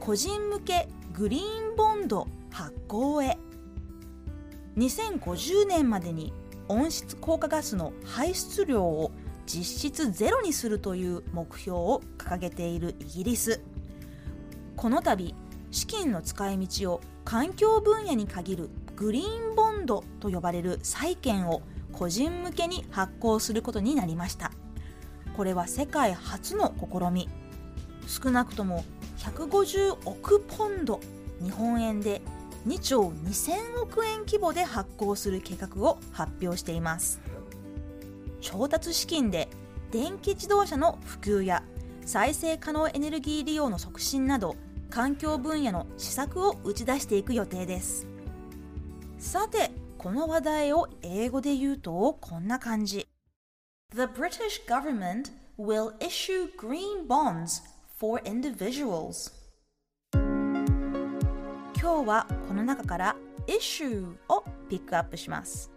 個人向けグリーンボンド発行へ。2050年までに温室効果ガスの排出量を実質ゼロにするという目標を掲げているイギリス。この度資金の使い道を環境分野に限るグリーンボンドと呼ばれる債券を個人向けに発行することになりました。これは世界初の試み。少なくとも150億ポンド日本円で2兆2000億円規模で発行する計画を発表しています。調達資金で電気自動車の普及や再生可能エネルギー利用の促進など環境分野の施策を打ち出していく予定です。さてこの話題を英語で言うとこんな感じ。The British government will issue green bonds for individuals. 今日はこの中から issue をピックアップします。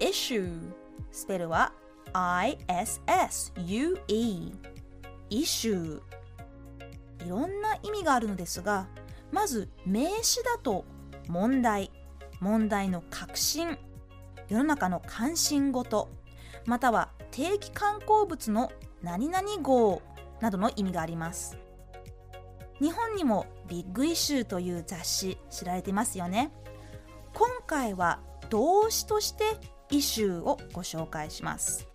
issue スペルは ISSUE issue いろんな意味があるのですがまず名詞だと問題問題の革新世の中の関心事または定期刊行物の何々号などの意味があります。日本にもビッグイシューという雑誌知られてますよね。今回は動詞としてイシューをご紹介します。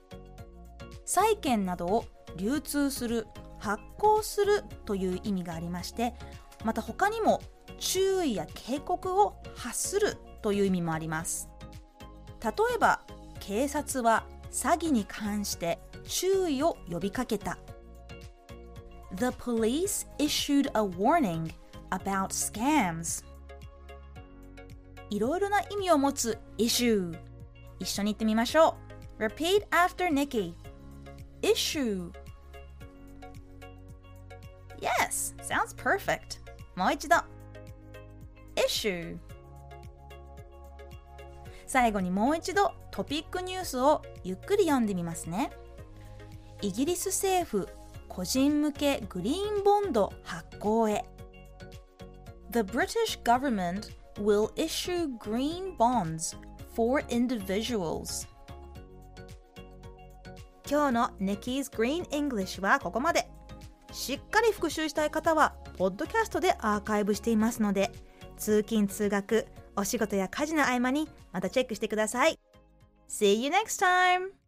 債券などを流通する発行するという意味がありましてまた他にも注意や警告を発するという意味もあります。例えば警察は詐欺に関して注意を呼びかけた。The police issued a warning about scams いろいろな意味を持つ issue 一緒に言ってみましょう Repeat after Nikki issue Yes, sounds perfect もう一度 issue 最後にもう一度トピックニュースをゆっくり読んでみますねイギリス政府個人向けグリーンボンド発行へ The British government will issue green bonds for individuals 今日の Nikki's Green English はここまでしっかり復習したい方はポッドキャストでアーカイブしていますので通勤通学お仕事や家事の合間にまたチェックしてください See you next time!